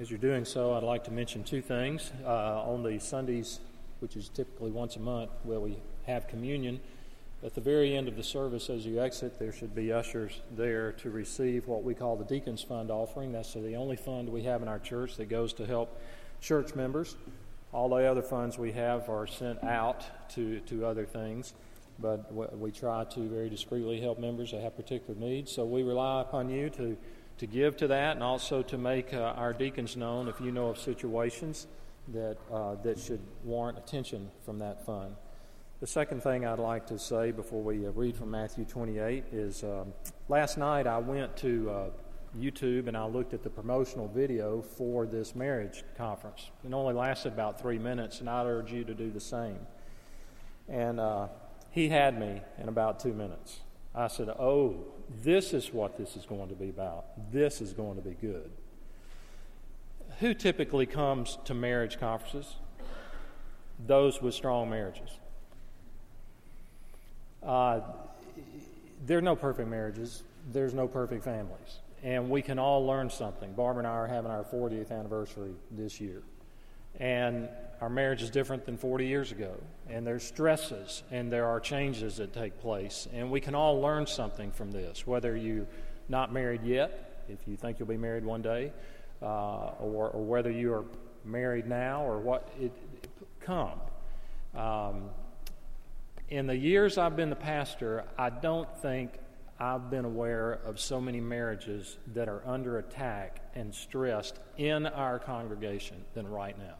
As you're doing so, I'd like to mention two things. Uh, on the Sundays, which is typically once a month, where we have communion, at the very end of the service, as you exit, there should be ushers there to receive what we call the Deacons Fund offering. That's the only fund we have in our church that goes to help church members. All the other funds we have are sent out to, to other things, but we try to very discreetly help members that have particular needs. So we rely upon you to to give to that and also to make uh, our deacons known if you know of situations that, uh, that should warrant attention from that fund. The second thing I'd like to say before we uh, read from Matthew 28 is um, last night I went to uh, YouTube and I looked at the promotional video for this marriage conference. It only lasted about three minutes, and I'd urge you to do the same. And uh, he had me in about two minutes. I said, Oh, this is what this is going to be about. This is going to be good. Who typically comes to marriage conferences? Those with strong marriages. Uh, there are no perfect marriages, there's no perfect families. And we can all learn something. Barbara and I are having our 40th anniversary this year. And our marriage is different than 40 years ago, and there's stresses and there are changes that take place, and we can all learn something from this. Whether you're not married yet, if you think you'll be married one day, uh, or, or, whether you are married now, or what, it, it come. Um, in the years I've been the pastor, I don't think I've been aware of so many marriages that are under attack and stressed in our congregation than right now.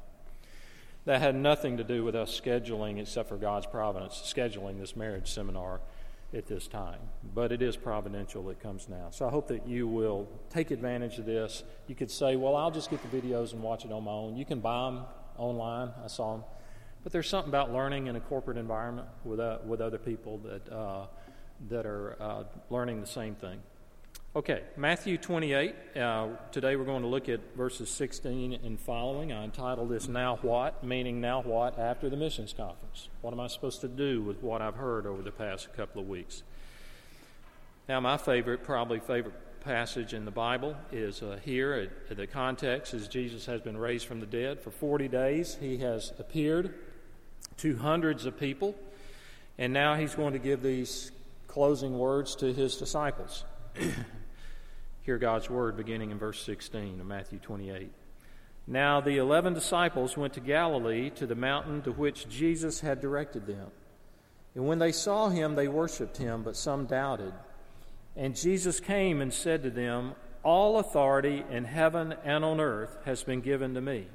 That had nothing to do with us scheduling, except for God's providence, scheduling this marriage seminar at this time. But it is providential that comes now. So I hope that you will take advantage of this. You could say, well, I'll just get the videos and watch it on my own. You can buy them online. I saw them. But there's something about learning in a corporate environment with, uh, with other people that, uh, that are uh, learning the same thing. Okay, Matthew 28. Uh, today we're going to look at verses 16 and following. I entitled this Now What, meaning now what after the missions conference. What am I supposed to do with what I've heard over the past couple of weeks? Now, my favorite, probably favorite passage in the Bible is uh, here. At, the context is Jesus has been raised from the dead. For 40 days, he has appeared to hundreds of people, and now he's going to give these closing words to his disciples. Hear God's word beginning in verse 16 of Matthew 28. Now the eleven disciples went to Galilee to the mountain to which Jesus had directed them. And when they saw him, they worshipped him, but some doubted. And Jesus came and said to them, All authority in heaven and on earth has been given to me.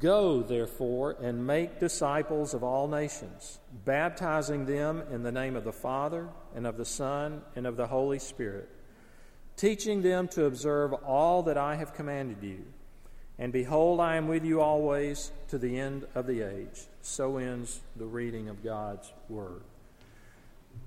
Go, therefore, and make disciples of all nations, baptizing them in the name of the Father, and of the Son, and of the Holy Spirit teaching them to observe all that I have commanded you. And behold, I am with you always to the end of the age. So ends the reading of God's Word.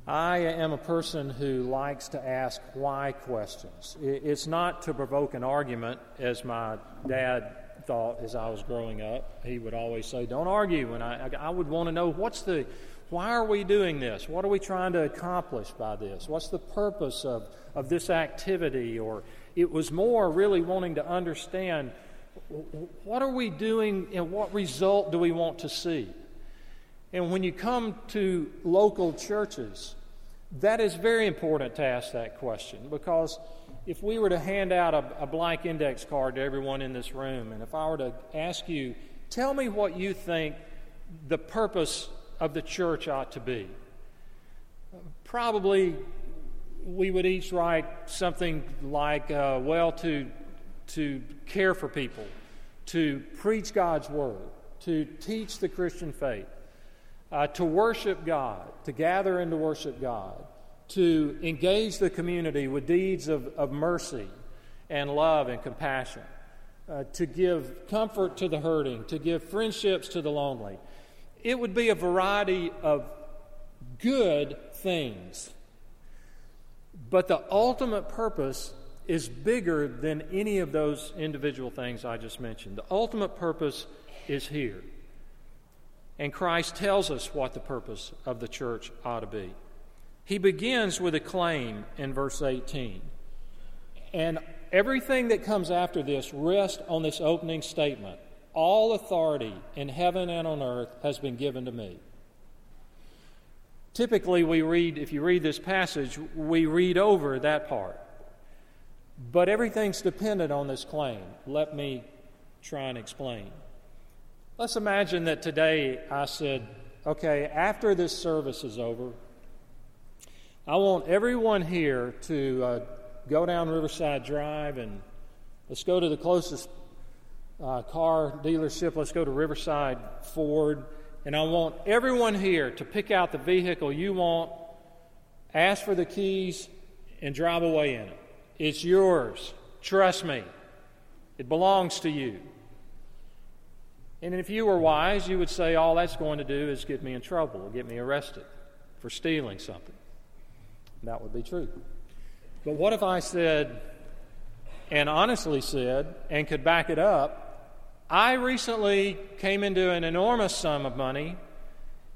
I am a person who likes to ask why questions. It's not to provoke an argument, as my dad thought as I was growing up. He would always say, Don't argue. And I, I would want to know what's the, why are we doing this? What are we trying to accomplish by this? What's the purpose of, of this activity? Or it was more really wanting to understand what are we doing and what result do we want to see? And when you come to local churches, that is very important to ask that question because if we were to hand out a, a blank index card to everyone in this room, and if I were to ask you, tell me what you think the purpose of the church ought to be. Probably we would each write something like, uh, well, to, to care for people, to preach God's word, to teach the Christian faith, uh, to worship God, to gather and to worship God, to engage the community with deeds of, of mercy and love and compassion, uh, to give comfort to the hurting, to give friendships to the lonely, it would be a variety of good things. But the ultimate purpose is bigger than any of those individual things I just mentioned. The ultimate purpose is here. And Christ tells us what the purpose of the church ought to be. He begins with a claim in verse 18. And everything that comes after this rests on this opening statement All authority in heaven and on earth has been given to me. Typically, we read, if you read this passage, we read over that part. But everything's dependent on this claim. Let me try and explain. Let's imagine that today I said, okay, after this service is over, I want everyone here to uh, go down Riverside Drive and let's go to the closest uh, car dealership. Let's go to Riverside Ford. And I want everyone here to pick out the vehicle you want, ask for the keys, and drive away in it. It's yours. Trust me. It belongs to you. And if you were wise, you would say, All that's going to do is get me in trouble, get me arrested for stealing something. That would be true. But what if I said, and honestly said, and could back it up, I recently came into an enormous sum of money,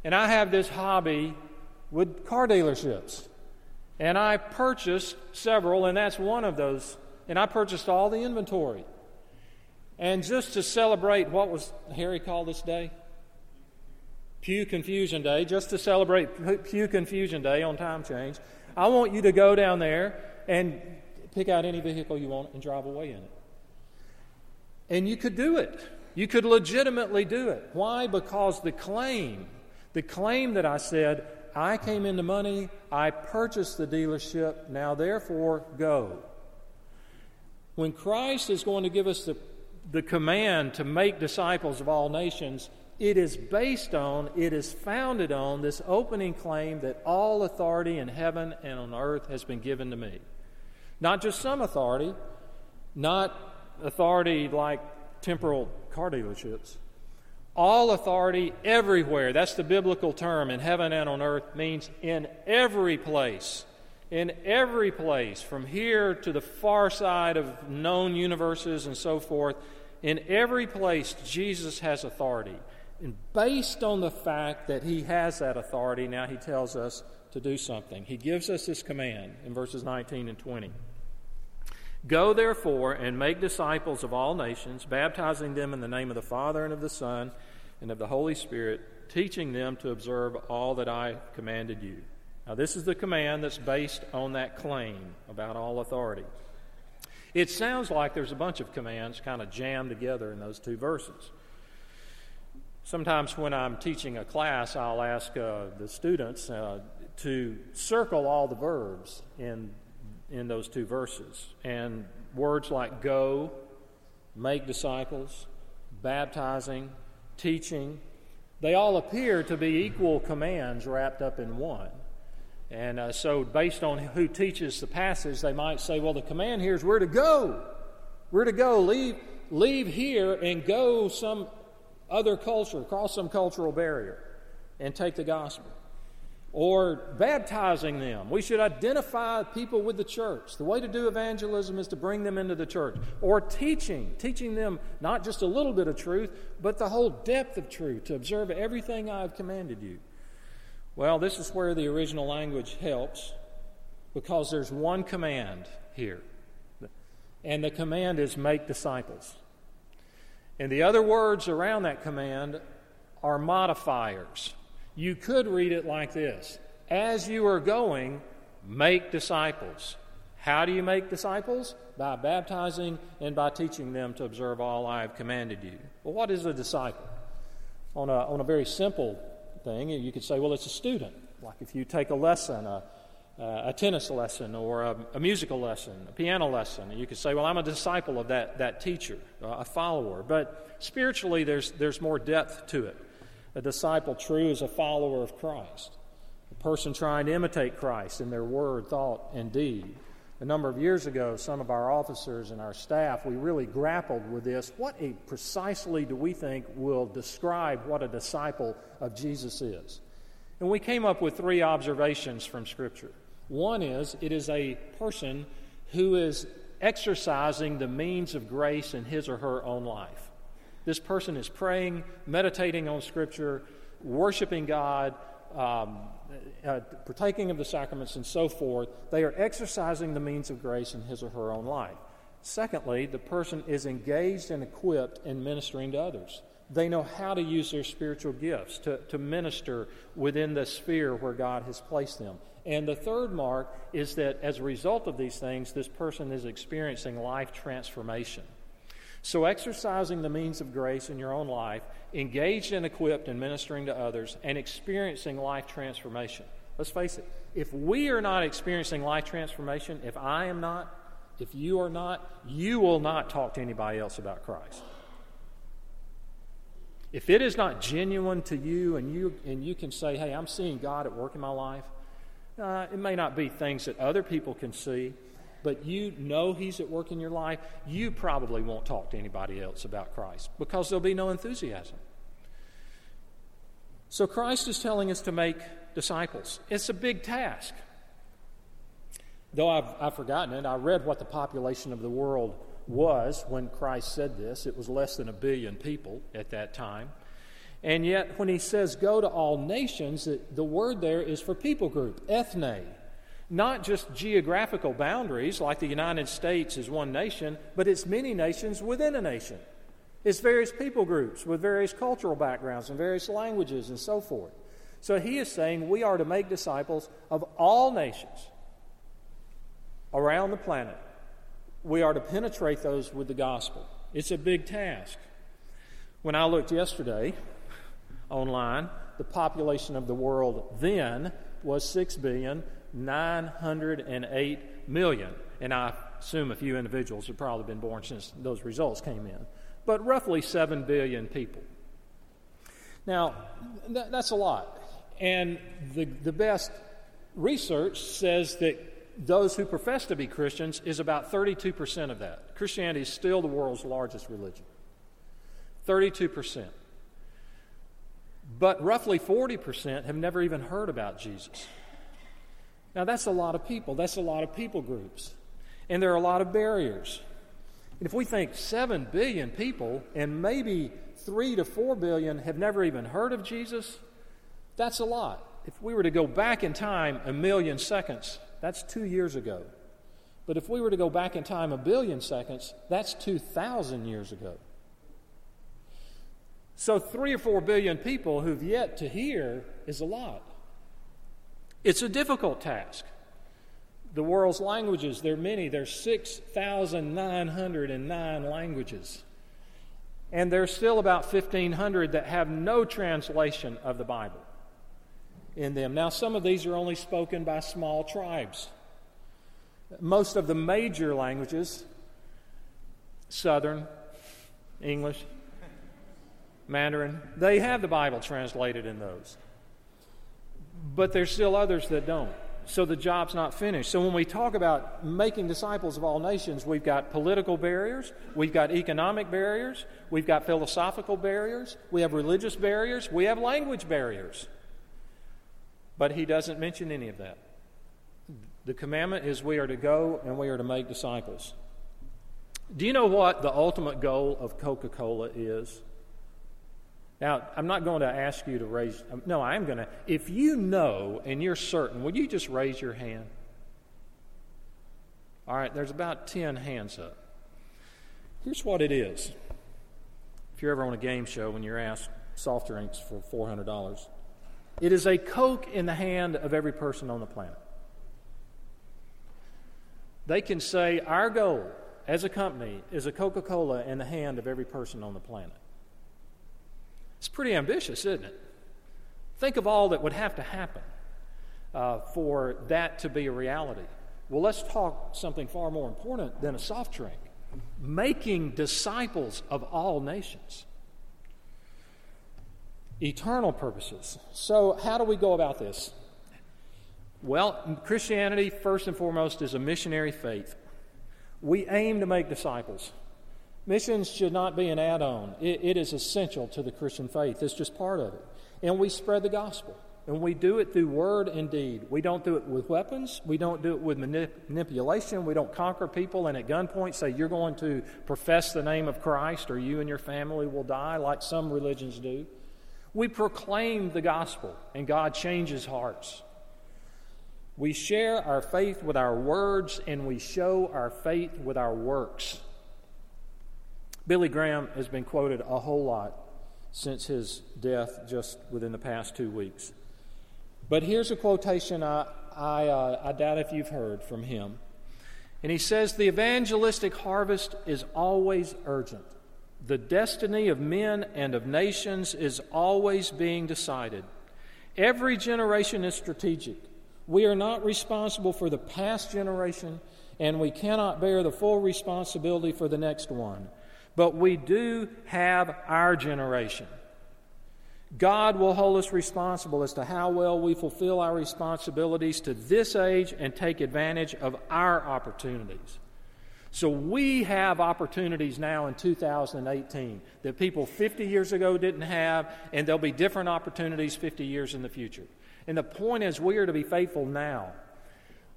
and I have this hobby with car dealerships. And I purchased several, and that's one of those. And I purchased all the inventory. And just to celebrate what was Harry called this day? Pew Confusion Day, just to celebrate Pew Confusion Day on time change, I want you to go down there and pick out any vehicle you want and drive away in it. And you could do it. You could legitimately do it. Why? Because the claim, the claim that I said, I came into money, I purchased the dealership, now therefore go. When Christ is going to give us the, the command to make disciples of all nations, it is based on, it is founded on this opening claim that all authority in heaven and on earth has been given to me. Not just some authority, not authority like temporal car dealerships, all authority everywhere. That's the biblical term in heaven and on earth means in every place. In every place, from here to the far side of known universes and so forth, in every place, Jesus has authority. And based on the fact that he has that authority, now he tells us to do something. He gives us this command in verses 19 and 20. Go therefore and make disciples of all nations, baptizing them in the name of the Father and of the Son and of the Holy Spirit, teaching them to observe all that I commanded you. Now, this is the command that's based on that claim about all authority. It sounds like there's a bunch of commands kind of jammed together in those two verses. Sometimes when I'm teaching a class, I'll ask uh, the students uh, to circle all the verbs in in those two verses. And words like go, make disciples, baptizing, teaching, they all appear to be equal commands wrapped up in one. And uh, so, based on who teaches the passage, they might say, well, the command here is we're to go. We're to go. Leave, leave here and go some other culture, cross some cultural barrier, and take the gospel or baptizing them. We should identify people with the church. The way to do evangelism is to bring them into the church. Or teaching, teaching them not just a little bit of truth, but the whole depth of truth, to observe everything I have commanded you. Well, this is where the original language helps because there's one command here. And the command is make disciples. And the other words around that command are modifiers. You could read it like this As you are going, make disciples. How do you make disciples? By baptizing and by teaching them to observe all I have commanded you. Well, what is a disciple? On a, on a very simple thing, you could say, well, it's a student. Like if you take a lesson, a, a tennis lesson, or a, a, musical lesson, a piano lesson, you could say, well, I'm a disciple of that, that teacher, a follower. But spiritually, there's, there's more depth to it. A disciple true is a follower of Christ, a person trying to imitate Christ in their word, thought, and deed. A number of years ago, some of our officers and our staff, we really grappled with this. What precisely do we think will describe what a disciple of Jesus is? And we came up with three observations from Scripture. One is it is a person who is exercising the means of grace in his or her own life. This person is praying, meditating on Scripture, worshiping God, um, uh, partaking of the sacraments, and so forth. They are exercising the means of grace in his or her own life. Secondly, the person is engaged and equipped in ministering to others. They know how to use their spiritual gifts to, to minister within the sphere where God has placed them. And the third mark is that as a result of these things, this person is experiencing life transformation. So, exercising the means of grace in your own life, engaged and equipped in ministering to others, and experiencing life transformation. Let's face it, if we are not experiencing life transformation, if I am not, if you are not, you will not talk to anybody else about Christ. If it is not genuine to you and you, and you can say, hey, I'm seeing God at work in my life, uh, it may not be things that other people can see, but you know He's at work in your life, you probably won't talk to anybody else about Christ because there'll be no enthusiasm. So Christ is telling us to make disciples. It's a big task. Though I've, I've forgotten it, I read what the population of the world was when Christ said this. It was less than a billion people at that time. And yet, when he says go to all nations, the word there is for people group, ethne. Not just geographical boundaries, like the United States is one nation, but it's many nations within a nation. It's various people groups with various cultural backgrounds and various languages and so forth. So he is saying we are to make disciples of all nations around the planet. We are to penetrate those with the gospel. It's a big task. When I looked yesterday, online. The population of the world then was 6 billion 908 million. And I assume a few individuals have probably been born since those results came in. But roughly 7 billion people. Now, that, that's a lot. And the, the best research says that those who profess to be Christians is about 32% of that. Christianity is still the world's largest religion. 32%. But roughly 40% have never even heard about Jesus. Now, that's a lot of people. That's a lot of people groups. And there are a lot of barriers. And if we think 7 billion people and maybe 3 to 4 billion have never even heard of Jesus, that's a lot. If we were to go back in time a million seconds, that's two years ago. But if we were to go back in time a billion seconds, that's 2,000 years ago. So, three or four billion people who've yet to hear is a lot. It's a difficult task. The world's languages, there are many. There's 6,909 languages. And there's still about 1,500 that have no translation of the Bible in them. Now, some of these are only spoken by small tribes. Most of the major languages, Southern, English, Mandarin, they have the Bible translated in those. But there's still others that don't. So the job's not finished. So when we talk about making disciples of all nations, we've got political barriers, we've got economic barriers, we've got philosophical barriers, we have religious barriers, we have language barriers. But he doesn't mention any of that. The commandment is we are to go and we are to make disciples. Do you know what the ultimate goal of Coca Cola is? Now, I'm not going to ask you to raise, no, I am going to. If you know and you're certain, would you just raise your hand? All right, there's about 10 hands up. Here's what it is. If you're ever on a game show when you're asked soft drinks for $400, it is a Coke in the hand of every person on the planet. They can say, Our goal as a company is a Coca Cola in the hand of every person on the planet. It's pretty ambitious, isn't it? Think of all that would have to happen uh, for that to be a reality. Well, let's talk something far more important than a soft drink making disciples of all nations. Eternal purposes. So, how do we go about this? Well, Christianity, first and foremost, is a missionary faith. We aim to make disciples. Missions should not be an add on, it, it is essential to the Christian faith. It's just part of it. And we spread the gospel. And we do it through word and deed. We don't do it with weapons. We don't do it with manip- manipulation. We don't conquer people and at gunpoint say, You're going to profess the name of Christ or you and your family will die, like some religions do. We proclaim the gospel and God changes hearts. We share our faith with our words and we show our faith with our works. Billy Graham has been quoted a whole lot since his death just within the past two weeks. But here's a quotation I, I, uh, I doubt if you've heard from him. And he says, The evangelistic harvest is always urgent. The destiny of men and of nations is always being decided. Every generation is strategic. We are not responsible for the past generation, and we cannot bear the full responsibility for the next one. But we do have our generation. God will hold us responsible as to how well we fulfill our responsibilities to this age and take advantage of our opportunities. So we have opportunities now in 2018 that people 50 years ago didn't have, and there'll be different opportunities 50 years in the future. And the point is, we are to be faithful now.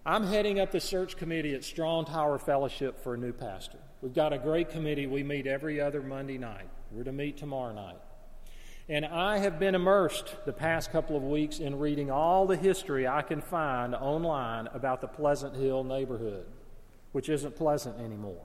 I'm heading up the search committee at Strong Tower Fellowship for a new pastor. We've got a great committee. We meet every other Monday night. We're to meet tomorrow night. And I have been immersed the past couple of weeks in reading all the history I can find online about the Pleasant Hill neighborhood which isn't pleasant anymore.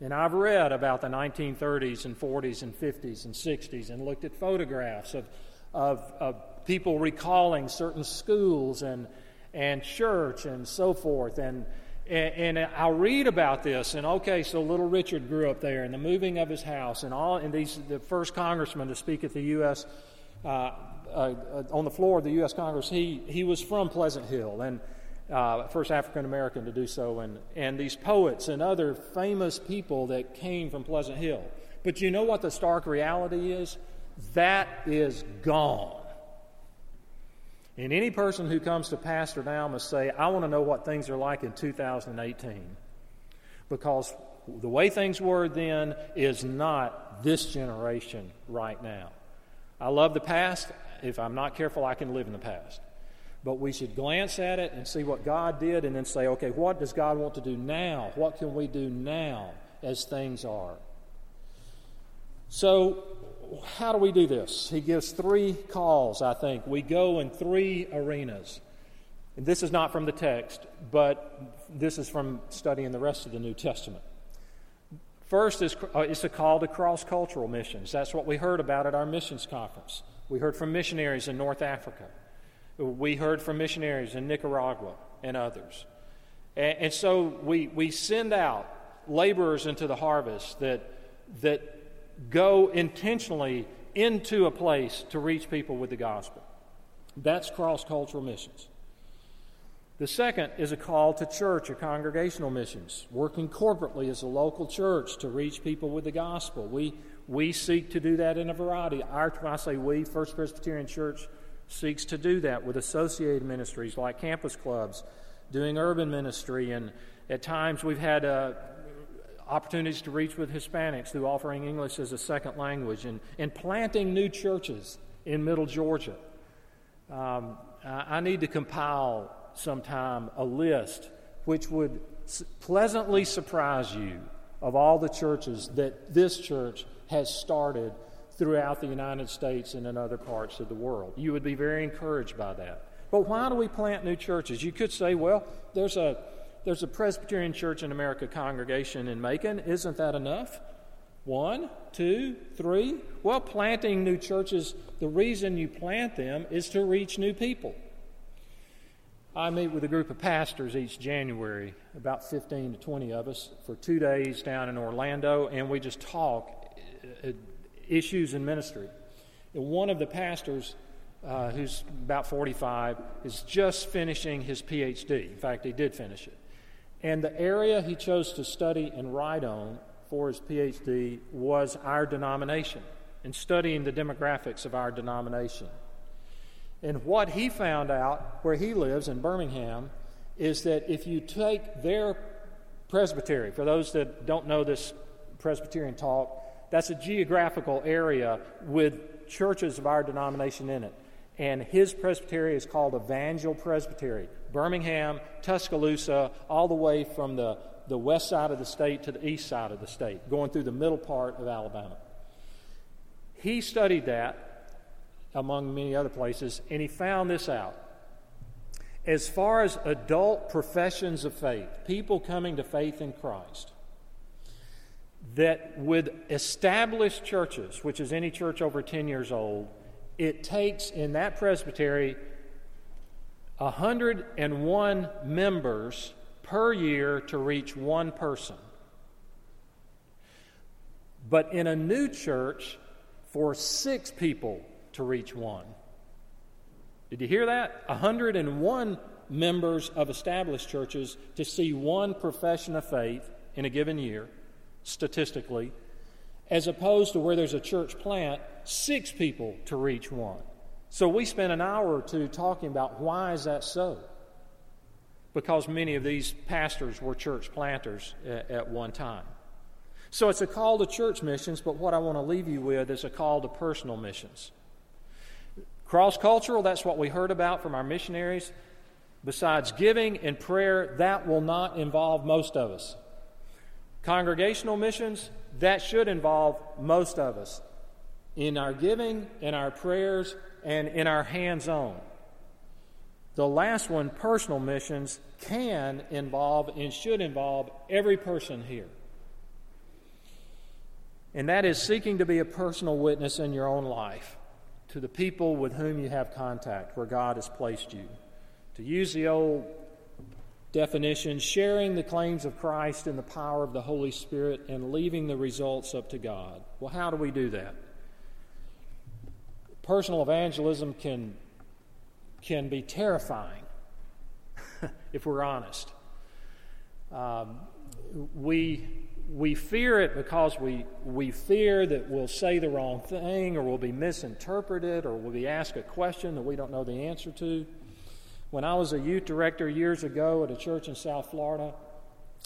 And I've read about the 1930s and 40s and 50s and 60s and looked at photographs of, of, of people recalling certain schools and, and church and so forth. And, and, and, I'll read about this. And okay, so Little Richard grew up there and the moving of his house and all, and these, the first congressman to speak at the U.S. Uh, uh, on the floor of the U.S. Congress, he, he was from Pleasant Hill. And uh, first African American to do so, and, and these poets and other famous people that came from Pleasant Hill. But you know what the stark reality is? That is gone. And any person who comes to pastor now must say, I want to know what things are like in 2018. Because the way things were then is not this generation right now. I love the past. If I'm not careful, I can live in the past. But we should glance at it and see what God did and then say, okay, what does God want to do now? What can we do now as things are? So, how do we do this? He gives three calls, I think. We go in three arenas. And this is not from the text, but this is from studying the rest of the New Testament. First is uh, it's a call to cross cultural missions. That's what we heard about at our missions conference. We heard from missionaries in North Africa. We heard from missionaries in Nicaragua and others. And, and so we, we send out laborers into the harvest that, that go intentionally into a place to reach people with the gospel. That's cross cultural missions. The second is a call to church or congregational missions, working corporately as a local church to reach people with the gospel. We, we seek to do that in a variety. Our, I say we, First Presbyterian Church seeks to do that with associated ministries like campus clubs, doing urban ministry, and at times we've had uh, opportunities to reach with Hispanics through offering English as a second language and, and planting new churches in Middle Georgia. Um, I need to compile sometime a list which would pleasantly surprise you of all the churches that this church has started throughout the United States and in other parts of the world. You would be very encouraged by that. But why do we plant new churches? You could say, well, there's a, there's a Presbyterian Church in America congregation in Macon. Isn't that enough? One, two, three. Well, planting new churches, the reason you plant them is to reach new people. I meet with a group of pastors each January, about 15 to 20 of us, for two days down in Orlando, and we just talk issues in ministry. And one of the pastors, uh, who's about 45, is just finishing his PhD. In fact, he did finish it. And the area he chose to study and write on for his PhD was our denomination and studying the demographics of our denomination. And what he found out where he lives in Birmingham is that if you take their presbytery, for those that don't know this Presbyterian talk, that's a geographical area with churches of our denomination in it. And his presbytery is called Evangel Presbytery. Birmingham, Tuscaloosa, all the way from the, the west side of the state to the east side of the state, going through the middle part of Alabama. He studied that, among many other places, and he found this out. As far as adult professions of faith, people coming to faith in Christ, that with established churches, which is any church over 10 years old, it takes in that presbytery 101 members per year to reach one person. But in a new church, for six people to reach one. Did you hear that? 101 members of established churches to see one profession of faith in a given year, statistically, as opposed to where there's a church plant, six people to reach one. So we spent an hour or two talking about why is that so? Because many of these pastors were church planters at, at one time. So it's a call to church missions, but what I want to leave you with is a call to personal missions. Cross cultural, that's what we heard about from our missionaries. Besides giving and prayer, that will not involve most of us. Congregational missions, that should involve most of us in our giving, in our prayers, and in our hands on. The last one, personal missions, can involve and should involve every person here. And that is seeking to be a personal witness in your own life to the people with whom you have contact, where God has placed you. To use the old definition, sharing the claims of Christ and the power of the Holy Spirit and leaving the results up to God. Well, how do we do that? Personal evangelism can, can be terrifying if we're honest. Um, we we fear it because we, we fear that we'll say the wrong thing or we'll be misinterpreted or we'll be asked a question that we don't know the answer to. When I was a youth director years ago at a church in South Florida,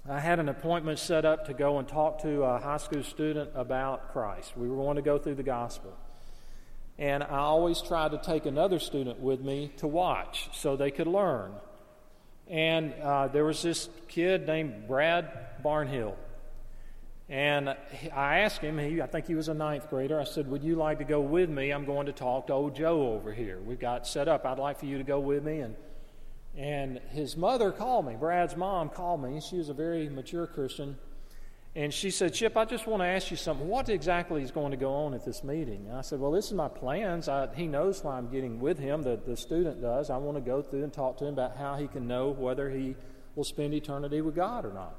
I had an appointment set up to go and talk to a high school student about Christ. We were going to go through the gospel. And I always tried to take another student with me to watch so they could learn. And uh, there was this kid named Brad Barnhill and I asked him, he, I think he was a ninth grader, I said, Would you like to go with me? I'm going to talk to old Joe over here. We've got set up. I'd like for you to go with me. And, and his mother called me, Brad's mom called me. She was a very mature Christian. And she said, Chip, I just want to ask you something. What exactly is going to go on at this meeting? And I said, Well, this is my plans. I, he knows why I'm getting with him, the, the student does. I want to go through and talk to him about how he can know whether he will spend eternity with God or not.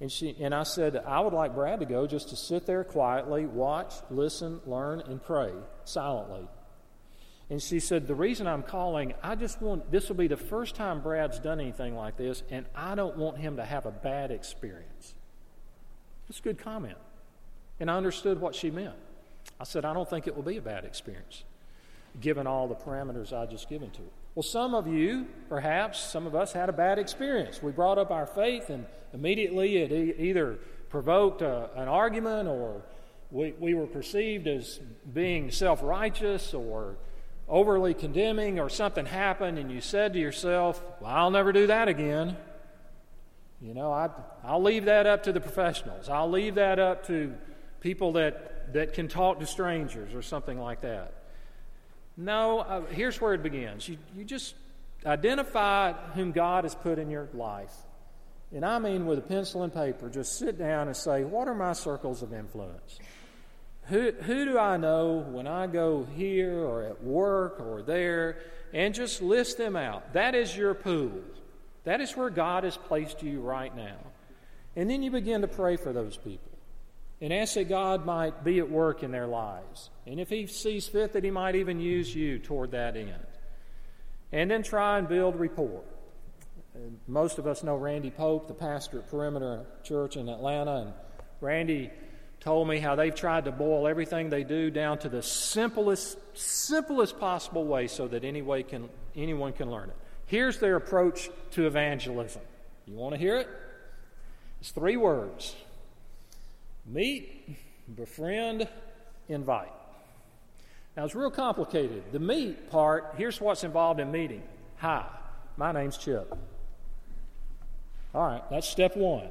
And, she, and I said, I would like Brad to go just to sit there quietly, watch, listen, learn, and pray silently. And she said, The reason I'm calling, I just want, this will be the first time Brad's done anything like this, and I don't want him to have a bad experience. It's a good comment. And I understood what she meant. I said, I don't think it will be a bad experience, given all the parameters I just given to it. Well, some of you, perhaps, some of us had a bad experience. We brought up our faith, and immediately it e- either provoked a, an argument or we, we were perceived as being self righteous or overly condemning, or something happened, and you said to yourself, Well, I'll never do that again. You know, I, I'll leave that up to the professionals. I'll leave that up to people that, that can talk to strangers or something like that. No, uh, here's where it begins. You, you just identify whom God has put in your life. And I mean, with a pencil and paper, just sit down and say, What are my circles of influence? Who, who do I know when I go here or at work or there? And just list them out. That is your pool. That is where God has placed you right now. And then you begin to pray for those people and ask that God might be at work in their lives. And if He sees fit, that He might even use you toward that end. And then try and build rapport. Most of us know Randy Pope, the pastor at Perimeter Church in Atlanta, and Randy told me how they've tried to boil everything they do down to the simplest, simplest possible way so that any way can, anyone can learn it. Here's their approach to evangelism. You want to hear it? It's three words Meet, befriend, invite. Now it's real complicated. The meet part, here's what's involved in meeting. Hi, my name's Chip. All right, that's step one.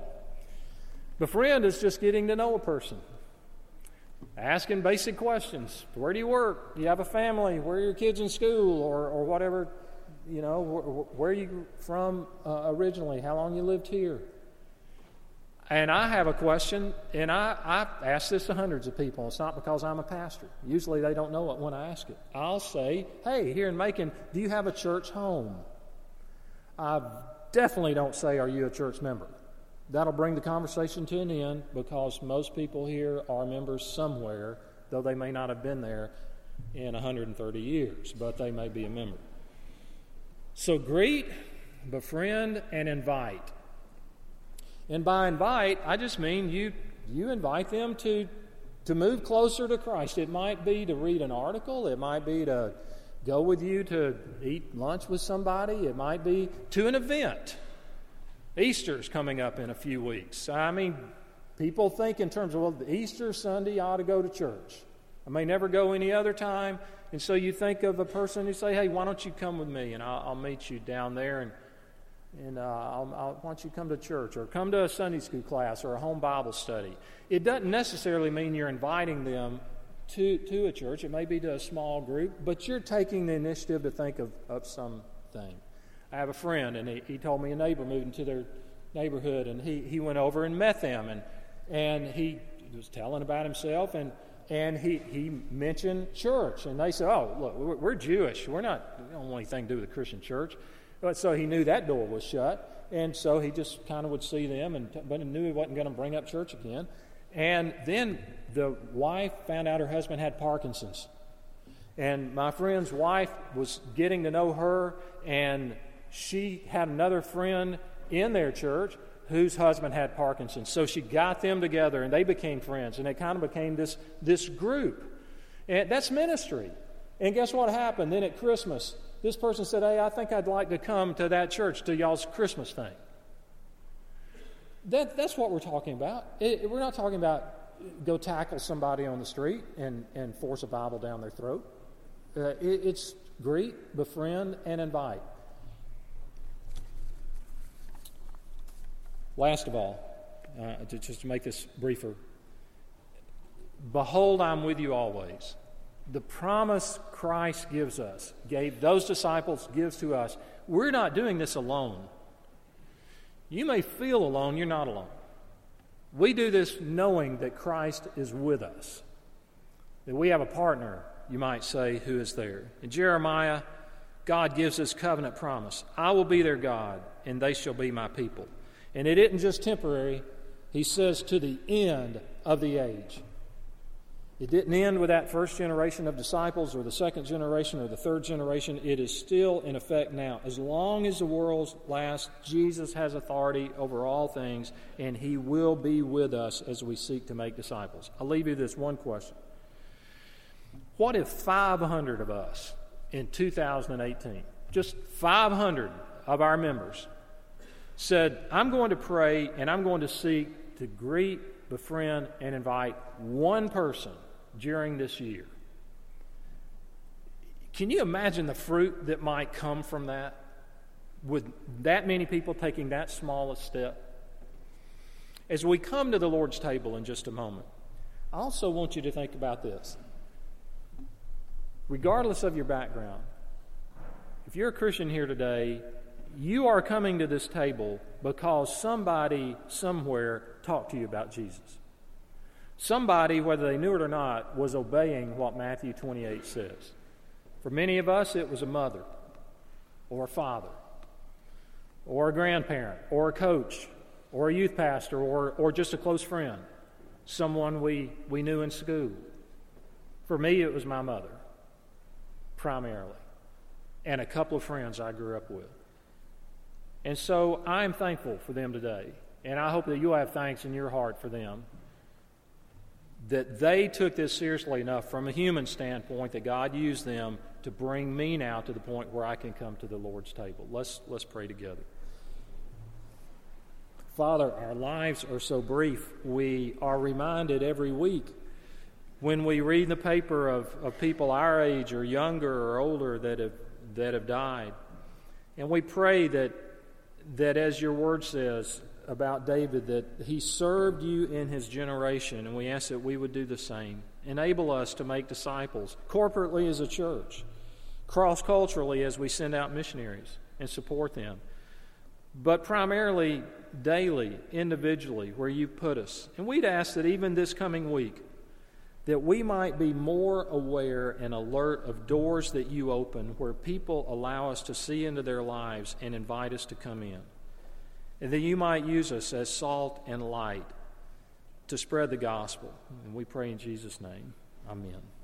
Befriend is just getting to know a person, asking basic questions. Where do you work? Do you have a family? Where are your kids in school? Or, or whatever you know, wh- where are you from uh, originally? How long you lived here? And I have a question, and I, I ask this to hundreds of people. It's not because I'm a pastor. Usually they don't know it when I ask it. I'll say, hey, here in Macon, do you have a church home? I definitely don't say, are you a church member? That'll bring the conversation to an end because most people here are members somewhere, though they may not have been there in 130 years, but they may be a member. So greet, befriend, and invite. And by invite, I just mean you, you invite them to, to move closer to Christ. It might be to read an article, it might be to go with you to eat lunch with somebody, it might be to an event. Easter's coming up in a few weeks. I mean, people think in terms of, well, Easter Sunday, I ought to go to church. I may never go any other time. And so you think of a person who say, hey, why don't you come with me and I'll, I'll meet you down there and and uh, I'll, I'll, why don't you come to church or come to a Sunday school class or a home Bible study? It doesn't necessarily mean you're inviting them to, to a church. It may be to a small group, but you're taking the initiative to think of, of something. I have a friend, and he, he told me a neighbor moved into their neighborhood, and he, he went over and met them, and, and he was telling about himself, and, and he, he mentioned church. And they said, Oh, look, we're, we're Jewish. We're not, we don't want anything to do with the Christian church. But so he knew that door was shut, and so he just kind of would see them, and but he knew he wasn't going to bring up church again. And then the wife found out her husband had Parkinson's, and my friend's wife was getting to know her, and she had another friend in their church whose husband had Parkinson's. So she got them together, and they became friends, and it kind of became this this group, and that's ministry. And guess what happened? Then at Christmas, this person said, Hey, I think I'd like to come to that church to y'all's Christmas thing. That, that's what we're talking about. It, we're not talking about go tackle somebody on the street and, and force a Bible down their throat. Uh, it, it's greet, befriend, and invite. Last of all, uh, to, just to make this briefer, behold, I'm with you always the promise Christ gives us, gave those disciples, gives to us, we're not doing this alone. You may feel alone, you're not alone. We do this knowing that Christ is with us, that we have a partner, you might say, who is there. In Jeremiah, God gives this covenant promise I will be their God, and they shall be my people. And it isn't just temporary, He says, to the end of the age. It didn't end with that first generation of disciples or the second generation or the third generation. It is still in effect now. As long as the world lasts, Jesus has authority over all things, and he will be with us as we seek to make disciples. I'll leave you this one question What if 500 of us in 2018, just 500 of our members, said, I'm going to pray and I'm going to seek to greet, befriend, and invite one person during this year. Can you imagine the fruit that might come from that? With that many people taking that smallest step? As we come to the Lord's table in just a moment, I also want you to think about this. Regardless of your background, if you're a Christian here today, you are coming to this table because somebody somewhere talked to you about Jesus. Somebody, whether they knew it or not, was obeying what Matthew 28 says. For many of us, it was a mother, or a father, or a grandparent, or a coach, or a youth pastor, or, or just a close friend, someone we, we knew in school. For me, it was my mother, primarily, and a couple of friends I grew up with. And so I'm thankful for them today, and I hope that you'll have thanks in your heart for them that they took this seriously enough from a human standpoint that God used them to bring me now to the point where I can come to the Lord's table. Let's, let's pray together. Father, our lives are so brief. We are reminded every week when we read in the paper of, of people our age or younger or older that have, that have died. And we pray that, that, as your word says, about David that he served you in his generation, and we ask that we would do the same. Enable us to make disciples corporately as a church, cross culturally as we send out missionaries and support them, but primarily daily, individually, where you put us. And we'd ask that even this coming week, that we might be more aware and alert of doors that you open where people allow us to see into their lives and invite us to come in. And that you might use us as salt and light to spread the gospel. And we pray in Jesus' name. Amen.